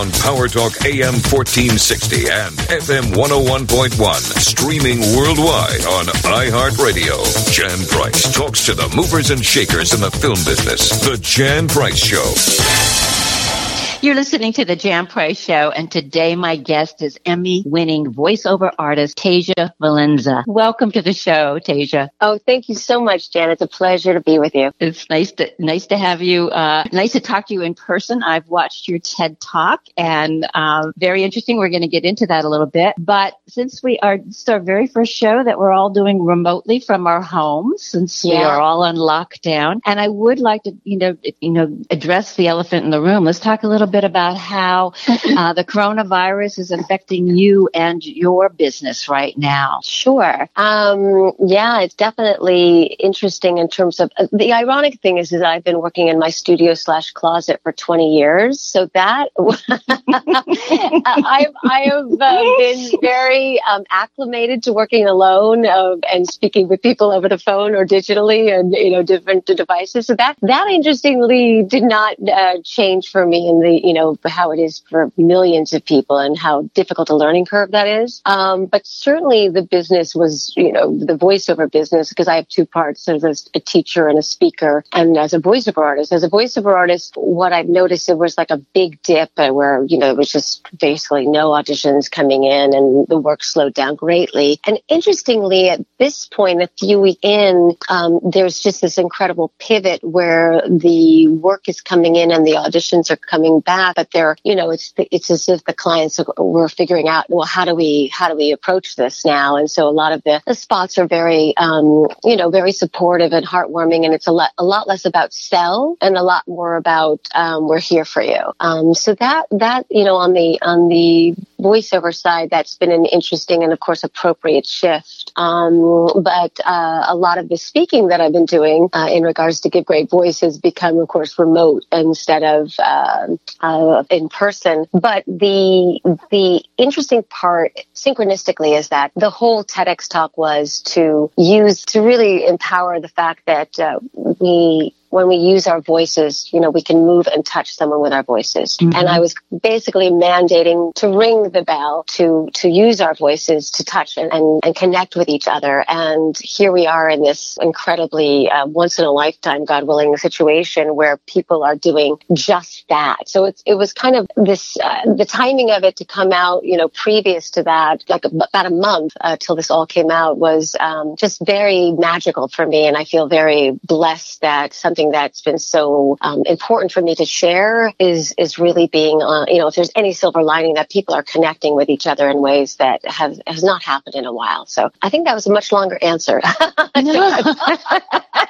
on Power Talk AM 1460 and FM 101.1. Streaming worldwide on iHeartRadio. Jan Price talks to the movers and shakers in the film business. The Jan Price Show. You're listening to the Jan Price Show, and today my guest is Emmy winning voiceover artist Tasia Valenza. Welcome to the show, Tasia. Oh, thank you so much, Jan. It's a pleasure to be with you. It's nice to nice to have you. Uh, nice to talk to you in person. I've watched your TED Talk, and uh, very interesting. We're going to get into that a little bit. But since we are it's our very first show that we're all doing remotely from our homes, since yeah. we are all on lockdown, and I would like to, you know, you know, address the elephant in the room. Let's talk a little bit about how uh, the coronavirus is affecting you and your business right now? Sure. Um, yeah, it's definitely interesting in terms of uh, the ironic thing is, is that I've been working in my studio slash closet for 20 years. So that I've, I have uh, been very um, acclimated to working alone uh, and speaking with people over the phone or digitally and, you know, different devices. So that, that interestingly did not uh, change for me in the, you know, how it is for millions of people and how difficult a learning curve that is. Um, but certainly the business was, you know, the voiceover business, because I have two parts. There's a teacher and a speaker and as a voiceover artist. As a voiceover artist, what I've noticed it was like a big dip where, you know, it was just basically no auditions coming in and the work slowed down greatly. And interestingly, at this point, a few weeks in, um, there's just this incredible pivot where the work is coming in and the auditions are coming back but they're, you know, it's, it's as if the clients were figuring out, well, how do we, how do we approach this now? And so a lot of the, the spots are very, um, you know, very supportive and heartwarming. And it's a lot, a lot less about sell and a lot more about, um, we're here for you. Um, so that, that, you know, on the, on the voiceover side, that's been an interesting and of course appropriate shift. Um, but, uh, a lot of the speaking that I've been doing, uh, in regards to give great voice has become, of course, remote instead of, uh, uh in person. But the the interesting part, synchronistically, is that the whole TEDx talk was to use to really empower the fact that uh, we when we use our voices, you know, we can move and touch someone with our voices. Mm-hmm. And I was basically mandating to ring the bell to, to use our voices to touch and, and, and connect with each other. And here we are in this incredibly uh, once in a lifetime, God willing, situation where people are doing just that. So it's, it was kind of this, uh, the timing of it to come out, you know, previous to that, like about a month uh, till this all came out was um, just very magical for me. And I feel very blessed that something something that's been so um, important for me to share is is really being, uh, you know, if there's any silver lining that people are connecting with each other in ways that have has not happened in a while. So I think that was a much longer answer.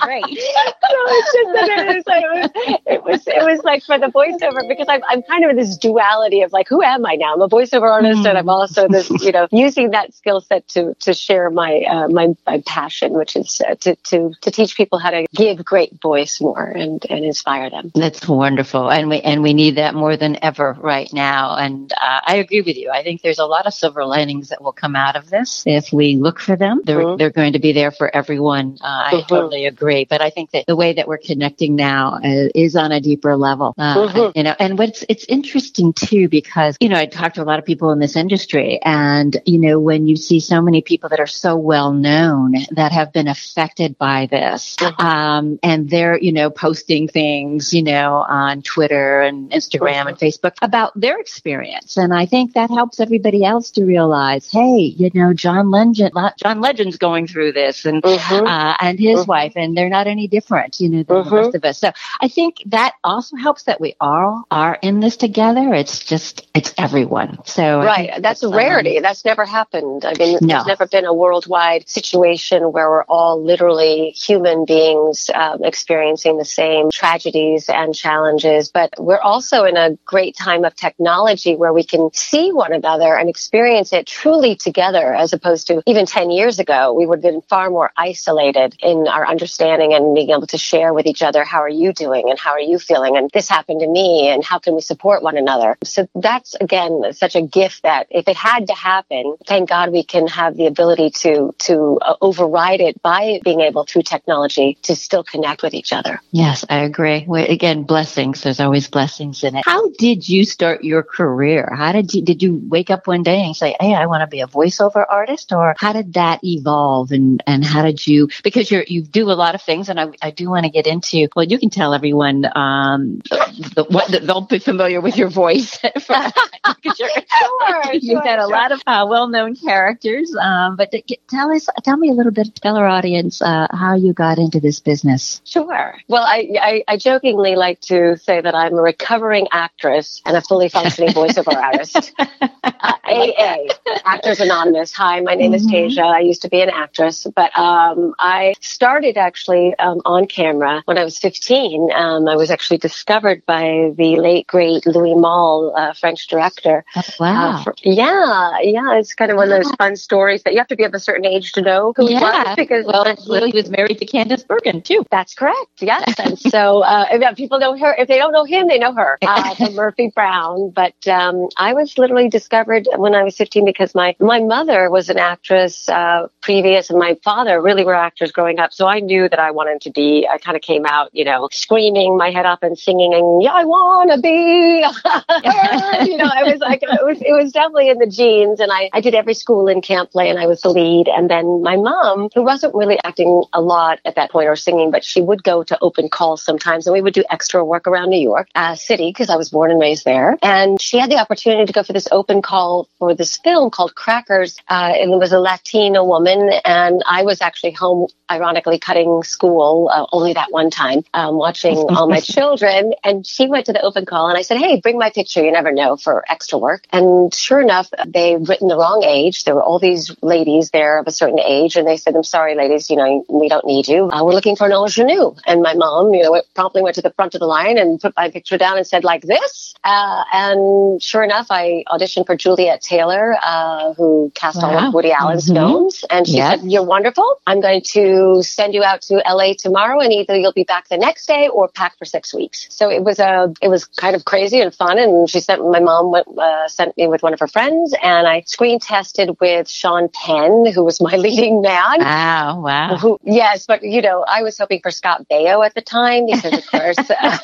great. no, it's just that it was, like, it was, it was, it was like for the voiceover because I'm, I'm kind of in this duality of like, who am I now? I'm a voiceover artist mm. and I'm mm. also this, you know, using that skill set to, to share my, uh, my, my passion, which is uh, to, to, to teach people how to give great voice more and, and inspire them. That's wonderful. And we, and we need that more than ever right now. And uh, I agree with you. I think there's a lot of silver linings that will come out of this if we look for them. They're, mm-hmm. they're going to be there for everyone. Uh, I mm-hmm. totally agree agree. But I think that the way that we're connecting now uh, is on a deeper level. Uh, mm-hmm. You know, and what's it's interesting too because you know I talk to a lot of people in this industry, and you know when you see so many people that are so well known that have been affected by this, mm-hmm. um, and they're you know posting things you know on Twitter and Instagram mm-hmm. and Facebook about their experience, and I think that helps everybody else to realize, hey, you know, John Legend, John Legend's going through this, and mm-hmm. uh, and his mm-hmm. wife, and they're not any different, you know, than mm-hmm. the rest of us. So I think that also helps that we all are in this together. It's just, it's everyone. So right. That's, a rarity. Um, that's never happened. I mean, no. there's never been a worldwide situation where we're all literally human beings um, experiencing the same tragedies and challenges. But we're also in a great time of technology where we can see one another and experience it truly together as opposed to even 10 years ago, we would have been far more isolated in our understanding understanding and being able to share with each other, how are you doing and how are you feeling? And this happened to me and how can we support one another? So that's again such a gift that if it had to happen, thank God we can have the ability to, to uh, override it by being able through technology to still connect with each other. Yes, I agree. Again, blessings. There's always blessings in it. How did you start your career? How did you, did you wake up one day and say, Hey, I want to be a voiceover artist or how did that evolve and, and how did you, because you're, you do a lot of things and I, I do want to get into, well, you can tell everyone, um, the, what, they'll be familiar with your voice. sure, you've sure, got a sure. lot of uh, well-known characters, um, but get, tell us, tell me a little bit, tell our audience, uh, how you got into this business. Sure. Well, I, I, I jokingly like to say that I'm a recovering actress and a fully functioning voiceover artist. Uh, AA, Actors Anonymous. Hi, my name mm-hmm. is Tasia. I used to be an actress, but um, I started actually um, on camera when I was 15. Um, I was actually discovered by the late great Louis Malle, uh, French director. Oh, wow. Uh, for, yeah, yeah. It's kind of one of those fun stories that you have to be of a certain age to know who yeah. was because well, Louis was married to Candice Bergen too. That's correct. Yes, and so uh, if people know her, if they don't know him, they know her uh, Murphy Brown. But um, I was literally discovered when I was 15 because my my mother was an actress uh, previous, and my father really were actors growing up. So I knew that I wanted to be. I kind of came out, you know, screaming my head up and singing, and yeah, I want to be. you know, I was like, it was, it was definitely in the genes. And I, I did every school in camp play, and I was the lead. And then my mom, who wasn't really acting a lot at that point or singing, but she would go to open calls sometimes, and we would do extra work around New York uh, City because I was born and raised there. And she had the opportunity to go for this open call for this film called Crackers, uh, and it was a Latina woman, and I was actually home, ironically, cutting school uh, only that one time, um, watching all my children. And she went to the open call, and I said, "Hey, bring my picture. You never know for extra work." And sure enough, they've written the wrong age. There were all these ladies there of a certain age, and they said, "I'm sorry, ladies, you know, we don't need you. Uh, we're looking for an ingenue." And my mom, you know, promptly went to the front of the line and put my picture down and said, "Like this." Uh, and sure enough, I auditioned for Juliet Taylor, uh, who cast wow. all of Woody Allen's mm-hmm. films, and she said, "You're wonderful. I'm going to send you out to LA tomorrow, and either you'll be back the next day or pack for six weeks." So it was a, it was kind of crazy and fun, and she sent my mom went, uh, sent me with one of her friends, and I screen tested with Sean Penn, who was my leading man. Wow, wow. Who, yes, but you know, I was hoping for Scott Baio at the time because, of course, uh,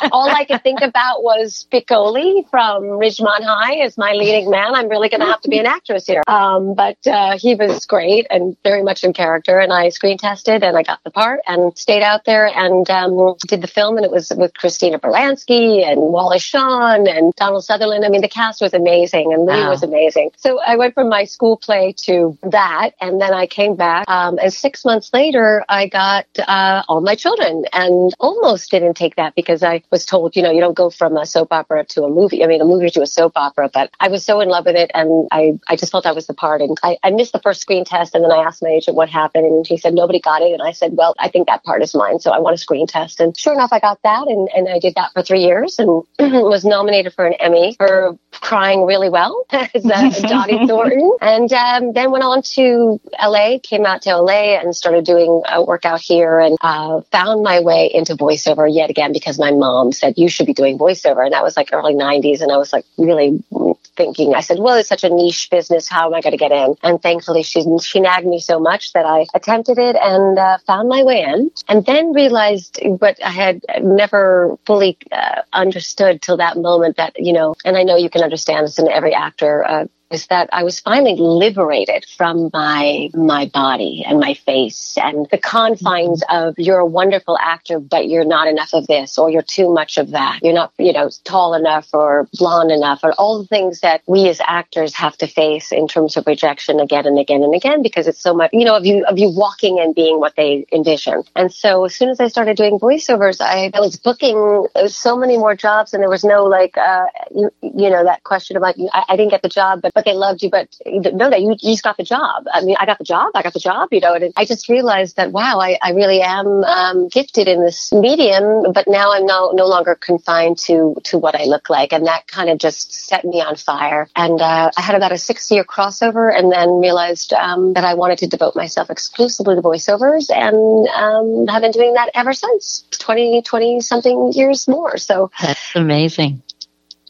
all I could think about was Spicoli from Ridgemont High as my leading man. I'm really going to have to be an actress here. Um, but uh, he was great and very much in character, and I screen tested and I got the part and stayed out there and um, did the film, and it was with Christina Baranski and Wallace Shawn and Donald Sutherland. I mean, the cast was amazing and Lee wow. was amazing. So I went from my school play to that, and then I came back. Um, and six months later, I got uh, all my children, and almost didn't take that because I was told, you know, you don't go from a soap opera to a movie. I mean, a movie to a soap opera. But I was so in love with it, and I I just felt I was the part. And I, I missed the first screen test, and then I asked my agent what happened, and he said nobody got it, and I said, well, I think that part is mine, so I want a screen test. And sure enough, I got that, and and I did that for three years, and was nominated for an Emmy for crying really well as uh, Dottie Thornton. And um, then went on to LA, came out to LA and started doing a workout here and uh, found my way into voiceover yet again because my mom said, you should be doing voiceover. And that was like early 90s. And I was like really thinking, I said, well, it's such a niche business. How am I going to get in? And thankfully, she, she nagged me so much that I attempted it and uh, found my way in. And then realized what I had never fully uh, understood till that moment that, you know, and I know you can understand this in every actor. Uh, is that I was finally liberated from my my body and my face and the confines mm-hmm. of you're a wonderful actor, but you're not enough of this or you're too much of that. You're not, you know, tall enough or blonde enough or all the things that we as actors have to face in terms of rejection again and again and again because it's so much, you know, of you of you walking and being what they envision. And so as soon as I started doing voiceovers, I, I was booking so many more jobs and there was no like, uh, you, you know, that question like, I, I didn't get the job, but, but but they loved you, but no, that you, you just got the job. I mean, I got the job, I got the job, you know, and I just realized that, wow, I, I really am um, gifted in this medium, but now I'm no, no longer confined to, to what I look like. And that kind of just set me on fire. And uh, I had about a six year crossover and then realized um, that I wanted to devote myself exclusively to voiceovers and um, have been doing that ever since 20, 20 something years more. So that's amazing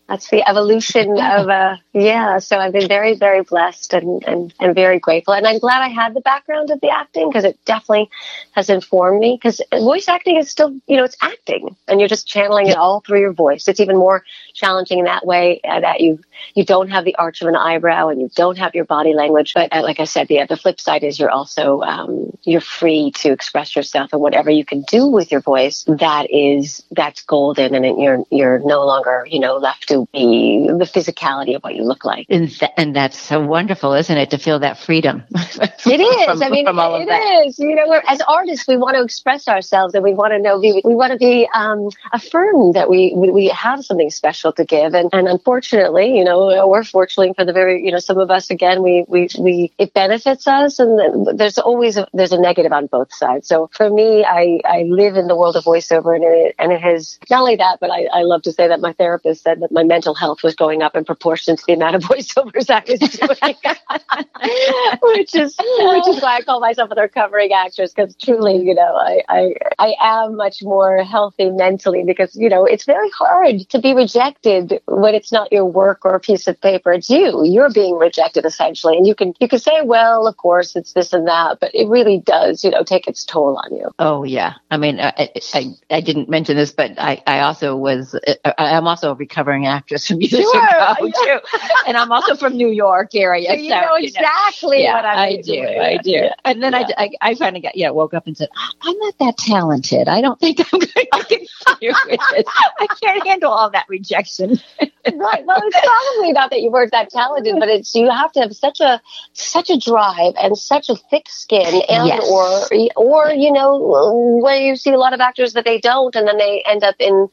that's the evolution of uh yeah so i've been very very blessed and, and and very grateful. And i'm glad i had the background of the acting because it definitely has informed me because voice acting is still you know it's acting and you're just channeling it all through your voice. It's even more challenging in that way uh, that you you don't have the arch of an eyebrow and you don't have your body language. But uh, like i said the, the flip side is you're also um, you're free to express yourself and whatever you can do with your voice that is that's golden and you're you're no longer you know left to be the physicality of what you look like. And, th- and that's so wonderful, isn't it, to feel that freedom? it is. From, I mean, it is. You know, as artists, we want to express ourselves and we want to know, we, we want to be um, affirmed that we, we, we have something special to give. And, and unfortunately, you know, we're fortunately for the very, you know, some of us, again, we, we, we, it benefits us and there's always, a, there's a negative on both sides. So for me, I, I live in the world of voiceover and it, and it has, not only that, but I, I love to say that my therapist said that my mental health was going up in proportion to the amount of voiceovers I was doing, which is which is why I call myself a recovering actress because truly, you know, I, I I am much more healthy mentally because you know it's very hard to be rejected when it's not your work or a piece of paper. It's you. You're being rejected essentially, and you can you can say, well, of course, it's this and that, but it really does, you know, take its toll on you. Oh yeah, I mean, I I, I didn't mention this, but I I also was I'm also a recovering actress from years sure. ago too, and I'm also from New York area. So you so, know exactly you know, what I do. I do. Yeah. And then yeah. I, I, I finally got yeah woke up and said ah, I'm not that talented. I don't think I'm going to continue with this. I can't handle all that rejection. right. Well, it's probably not that you weren't that talented, but it's you have to have such a such a drive and such a thick skin, and yes. or or you know where you see a lot of actors that they don't, and then they end up in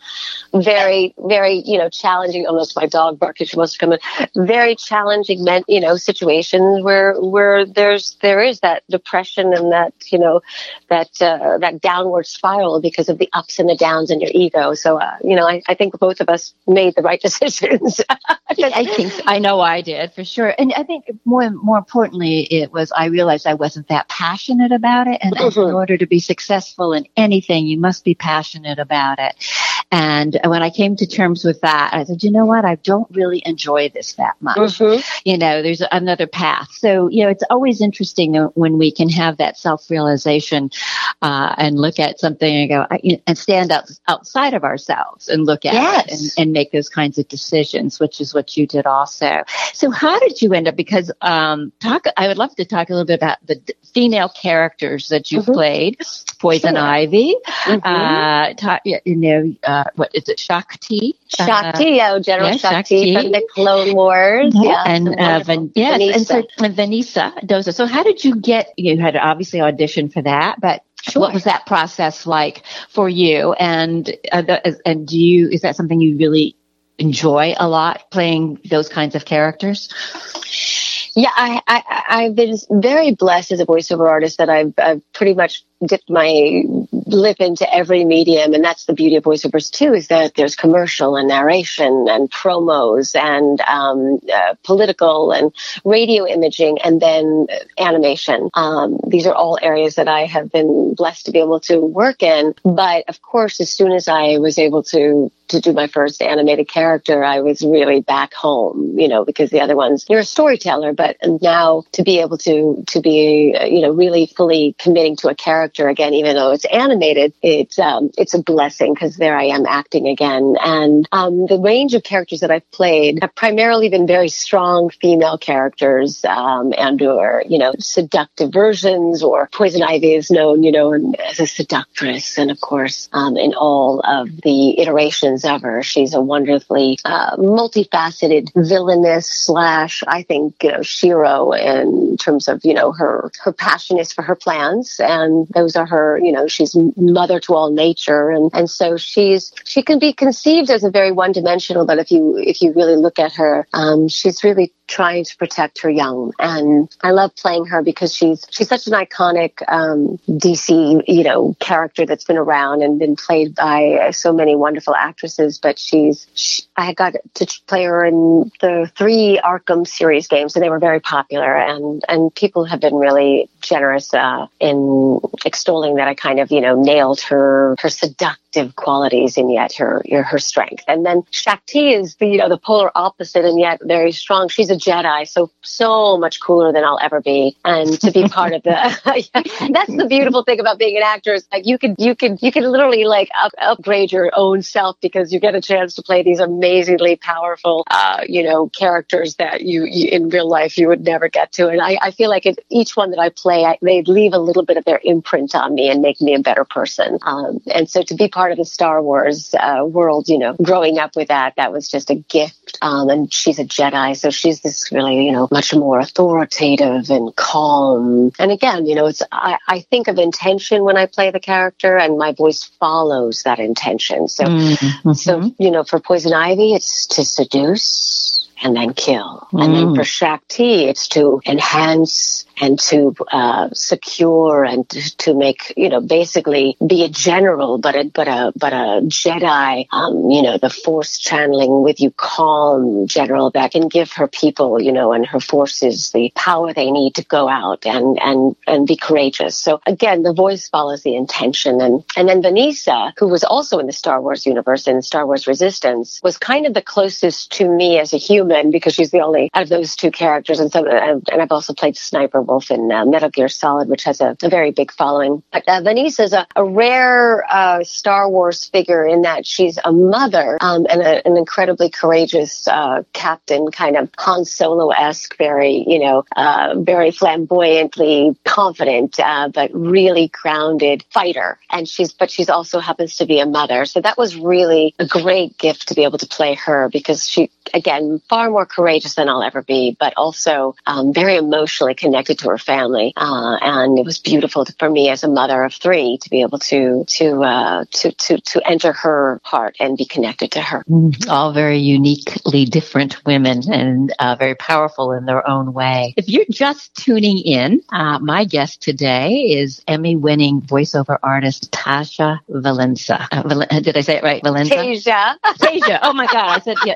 very very you know challenging. Almost my dog barking. She wants to come in. Very challenging, men, you know, situations where where there's there is that depression and that you know that uh, that downward spiral because of the ups and the downs in your ego. So uh, you know, I, I think both of us made the right decisions. I think I know I did for sure, and I think more more importantly, it was I realized I wasn't that passionate about it, and mm-hmm. in order to be successful in anything, you must be passionate about it. And when I came to terms with that, I said, you know what, I don't really enjoy this that much. Mm-hmm. You know, there's another path. So you know, it's always interesting when we can have that self realization uh, and look at something and go and stand out outside of ourselves and look at yes. it and, and make those kinds of decisions decisions, which is what you did also. So how did you end up? Because um, talk, I would love to talk a little bit about the female characters that you mm-hmm. played. Poison sure. Ivy, mm-hmm. uh, ta- you know, uh, what is it? Shaak Ti. Shakti, uh, oh, General yeah, Shaak Ti, Shakti, from the Clone Wars. Yeah, and uh, Van- yes, Venisa. and so and Venisa Doza. So how did you get? You had obviously auditioned for that, but Sure. What was that process like for you? And uh, the, and do you is that something you really enjoy a lot playing those kinds of characters? Yeah, I, I, have been very blessed as a voiceover artist that I've, I've pretty much dipped my lip into every medium. And that's the beauty of voiceovers too, is that there's commercial and narration and promos and um, uh, political and radio imaging and then animation. Um, these are all areas that I have been blessed to be able to work in. But of course, as soon as I was able to to do my first animated character, I was really back home, you know, because the other ones, you're a storyteller, but now to be able to, to be, uh, you know, really fully committing to a character again, even though it's animated, it's, um, it's a blessing because there I am acting again. And, um, the range of characters that I've played have primarily been very strong female characters, um, and or, you know, seductive versions or Poison Ivy is known, you know, as a seductress. And of course, um, in all of the iterations her. She's a wonderfully uh, multifaceted villainess slash, I think, Shiro in terms of, you know, her, her passion is for her plans. And those are her, you know, she's mother to all nature. And, and so she's, she can be conceived as a very one dimensional, but if you, if you really look at her, um, she's really trying to protect her young. And I love playing her because she's she's such an iconic um, DC you know character that's been around and been played by so many wonderful actresses. But she's she, I got to play her in the three Arkham series games, and they were very popular. And and people have been really generous uh, in extolling that I kind of you know nailed her her seductive qualities and yet her her strength. And then Shaak Ti is the you know the polar opposite and yet very strong. She's a Jedi, so so much cooler than I'll ever be. And to be part of the that's the beautiful thing about being an actor is like you can you can you can literally like up, upgrade your own self because you get a chance to play these amazingly powerful uh, you know characters that you, you, in real life you would never get to. And I, I feel like it, each one that I play, I, they leave a little bit of their imprint on me and make me a better person. Um, and so to be part of the Star Wars uh, world, you know, growing up with that, that was just a gift. Um, and she's a Jedi, so she's this really, you know, much more authoritative and calm. And again, you know, it's I, I think of intention when I play the character, and my voice follows that intention. So, mm-hmm. So you know, for Poison Ivy, it's to seduce and then kill. Mm. And then for Shaak Ti, it's to enhance and to uh, secure and to make, you know, basically be a general, but a, but a, but a Jedi, um, you know, the force channeling with you calm general that can give her people, you know, and her forces the power they need to go out and, and, and be courageous. So again, the voice follows the intention. And, and then Venisa, who was also in the Star Wars universe and Star Wars Resistance, was kind of the closest to me as a human because she's the only out of those two characters. And so, and I've also played Sniper Wolf in uh, Metal Gear Solid, which has a, a very big following. But uh, Venisa is a, a rare uh, Star Wars figure in that she's a mother um, and a, an incredibly courageous uh, captain, kind of Han Solo esque, very you know, uh, very flamboyantly confident, uh, but really grounded fighter. And she's but she's also happens to be a mother, so that was really a great gift to be able to play her because she again far more courageous than I'll ever be, but also um, very emotionally connected to her family. Uh, and it was beautiful to, for me as a mother of three to be able to to uh, to to to enter her heart and be connected to her. Mm, all very uniquely different women and uh, very powerful in their own way. If you're just tuning in, uh, my guest today is Emmy-winning voiceover artist Tasha Valenza. Uh, Val- did I say it right? Valenza. Tasia. Tasia. Oh my God! I said yeah.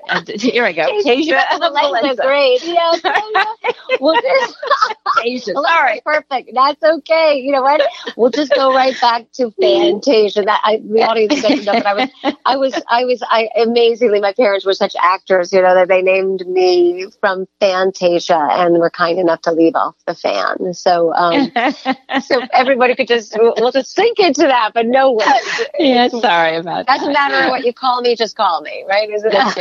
Uh, here I go. Tasia. Valenza. Great. Yes. well, Tasia sorry. Perfect. That's okay. You know what? We'll just go right back to Fantasia. That I, the audience doesn't know, but I was, I was, I was, I amazingly, my parents were such actors, you know, that they named me from Fantasia and were kind enough to leave off the fan. So, um, so everybody could just, we'll just sink into that, but no one. Yeah, sorry about that. Doesn't matter what you call me, just call me, right? Isn't that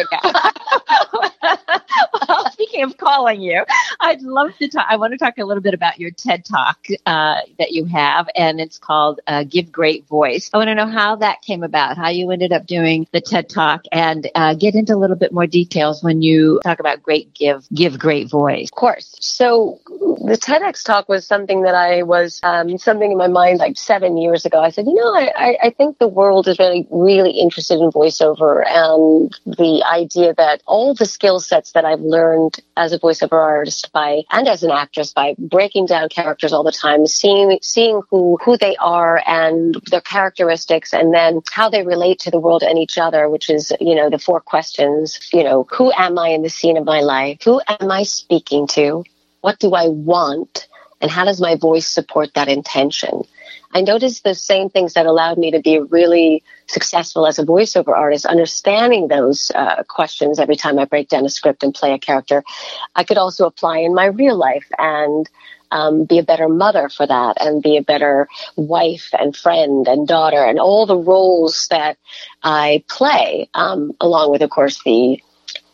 well, speaking of calling you, I'd love to talk. I want to talk a little bit about your TED Talk uh, that you have, and it's called uh, "Give Great Voice." I want to know how that came about, how you ended up doing the TED Talk, and uh, get into a little bit more details when you talk about great give give great voice. Of course. So the TEDx talk was something that I was um, something in my mind like seven years ago. I said, you know, I, I think the world is really really interested in voiceover and the idea that all the skill sets that I've learned as a voiceover artist by and as an actress by breaking down characters all the time, seeing seeing who who they are and their characteristics, and then how they relate to the world and each other, which is you know the four questions. You know, who am I in the scene of my life? Who am I speaking to? What do I want? And how does my voice support that intention? I noticed the same things that allowed me to be really successful as a voiceover artist, understanding those uh, questions every time I break down a script and play a character. I could also apply in my real life and um, be a better mother for that and be a better wife and friend and daughter and all the roles that I play, um, along with, of course, the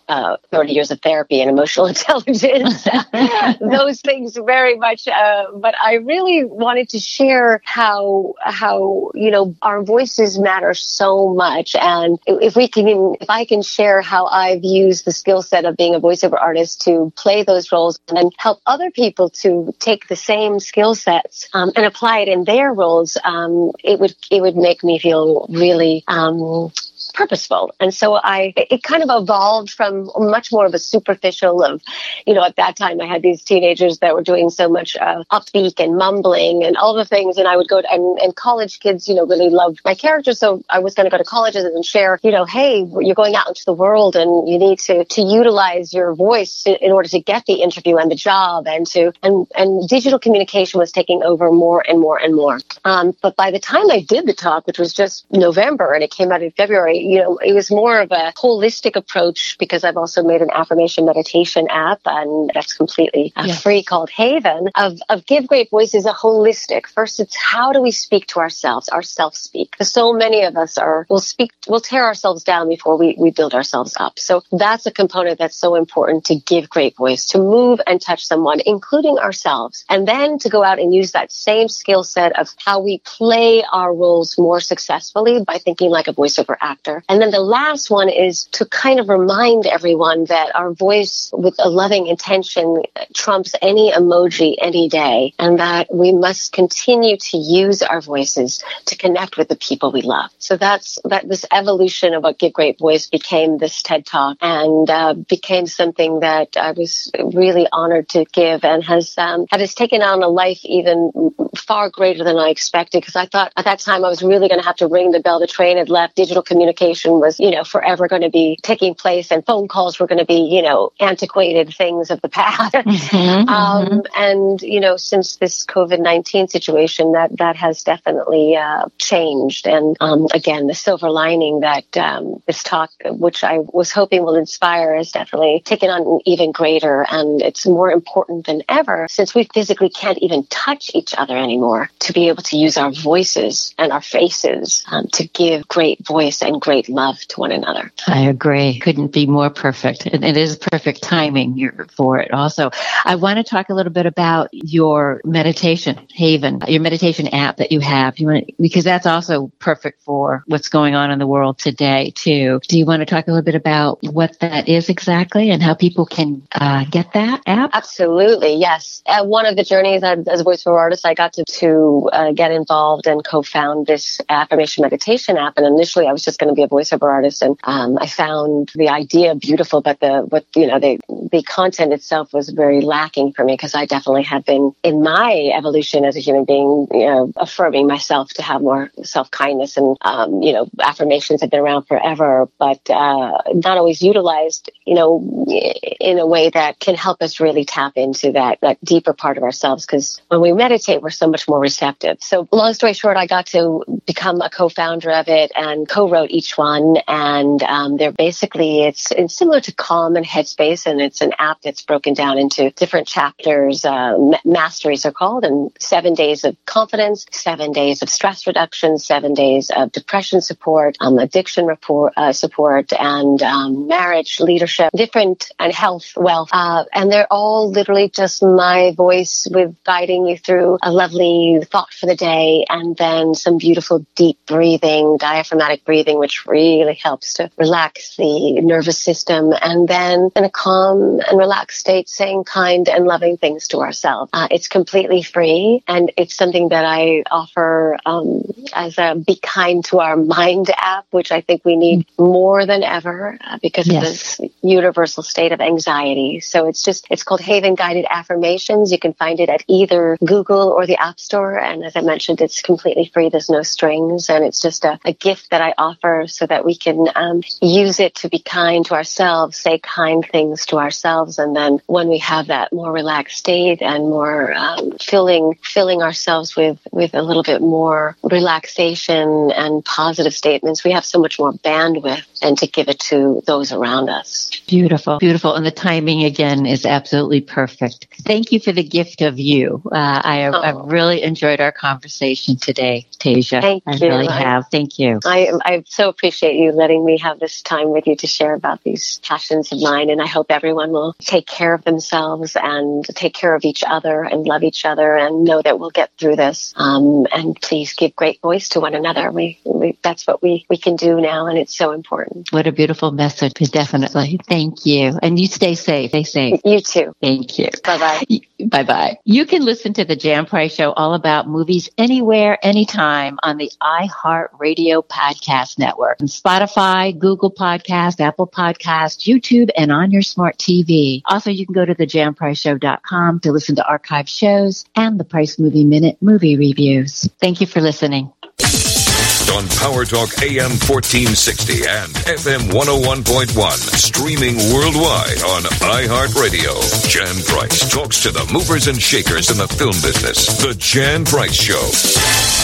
uh, 30 years of therapy and emotional intelligence, those things very much. Uh, but I really wanted to share how, how, you know, our voices matter so much. And if we can, if I can share how I've used the skill set of being a voiceover artist to play those roles and then help other people to take the same skill sets um, and apply it in their roles, um, it would, it would make me feel really, um, purposeful. And so I, it kind of evolved from much more of a superficial of, you know, at that time I had these teenagers that were doing so much uh, upbeat and mumbling and all the things. And I would go to, and, and college kids, you know, really loved my character. So I was going to go to colleges and share, you know, hey, you're going out into the world and you need to, to utilize your voice in, order to get the interview and the job and to, and, and digital communication was taking over more and more and more. Um, but by the time I did the talk, which was just November and it came out in February, you know, it was more of a holistic approach because I've also made an affirmation meditation app and that's completely uh, yes. free called Haven of, of Give Great Voices a holistic. First, it's how do we speak to ourselves, our self speak? Because so many of us are, will speak, we'll tear ourselves down before we, we build ourselves up. So that's a component that's so important to give great voice, to move and touch someone, including ourselves. And then to go out and use that same skill set of how we play our roles more successfully by thinking like a voiceover actor and then the last one is to kind of remind everyone that our voice with a loving intention trumps any emoji any day and that we must continue to use our voices to connect with the people we love. So that's that this evolution of what Give Great Voice became this TED Talk and uh, became something that I was really honored to give and has um, has taken on a life even far greater than I expected because I thought at that time I was really going to have to ring the bell. The train had left. Digital communication conversation was, you know, forever going to be taking place and phone calls were going to be, you know, antiquated things of the past. Mm-hmm, um, mm-hmm. And, you know, since this COVID-19 situation, that, that has definitely uh, changed. And um, again, the silver lining that um, this talk, which I was hoping will inspire, has definitely taken on even greater. And it's more important than ever since we physically can't even touch each other anymore to be able to use our voices and our faces um, to give great voice and great great love to one another. I agree. Couldn't be more perfect. And it is perfect timing here for it also. I want to talk a little bit about your meditation, Haven, your meditation app that you have. You want to, because that's also perfect for what's going on in the world today too. Do you want to talk a little bit about what that is exactly and how people can uh, get that app? Absolutely. Yes. At one of the journeys as a voiceover artist, I got to, to uh, get involved and co-found this affirmation meditation app. And initially I was just going to be a voiceover artist, and um, I found the idea beautiful, but the what you know the the content itself was very lacking for me because I definitely have been in my evolution as a human being, you know, affirming myself to have more self kindness, and um, you know, affirmations have been around forever, but uh, not always utilized, you know, in a way that can help us really tap into that that deeper part of ourselves. Because when we meditate, we're so much more receptive. So, long story short, I got to become a co-founder of it and co-wrote each one, and um, they're basically it's, it's similar to Calm and Headspace, and it's an app that's broken down into different chapters. Uh, masteries are called, and seven days of confidence, seven days of stress reduction, seven days of depression support, um, addiction report, uh, support, and um, marriage leadership, different and health, wealth, uh, and they're all literally just my voice with guiding you through a lovely thought for the day, and then some beautiful deep breathing, diaphragmatic breathing, which really helps to relax the nervous system. And then in a calm and relaxed state, saying kind and loving things to ourselves. Uh, it's completely free and it's something that I offer um, as a Be Kind to Our Mind app, which I think we need more than ever uh, because yes. of this universal state of anxiety. So it's just, it's called Haven Guided Affirmations. You can find it at either Google or the App Store. And as I mentioned, it's completely free. There's no strings and it's just a, a gift that I offer so that we can um, use it to be kind to ourselves, say kind things to ourselves, and then when we have that more relaxed state and more um, filling filling ourselves with with a little bit more relaxation and positive statements, we have so much more bandwidth and to give it to those around us. Beautiful, beautiful, and the timing again is absolutely perfect. Thank you for the gift of you. Uh, I, oh. I've really enjoyed our conversation today. Tasia. Thank I you. really have. Thank you. I, I so appreciate you letting me have this time with you to share about these passions of mine. And I hope everyone will take care of themselves and take care of each other and love each other and know that we'll get through this. Um, and please give great voice to one another. We, we, that's what we, we can do now. And it's so important. What a beautiful message. Definitely. Thank you. And you stay safe. Stay safe. You too. Thank you. Bye bye. Bye bye. You can listen to the Jan Price Show all about movies anywhere, anytime on the iHeartRadio Podcast Network, and Spotify, Google Podcast, Apple Podcast, YouTube, and on your smart TV. Also, you can go to thejanpriceshow.com to listen to archive shows and the Price Movie Minute movie reviews. Thank you for listening. On Power Talk AM 1460 and FM 101.1, streaming worldwide on iHeartRadio. Jan Price talks to the movers and shakers in the film business. The Jan Price Show.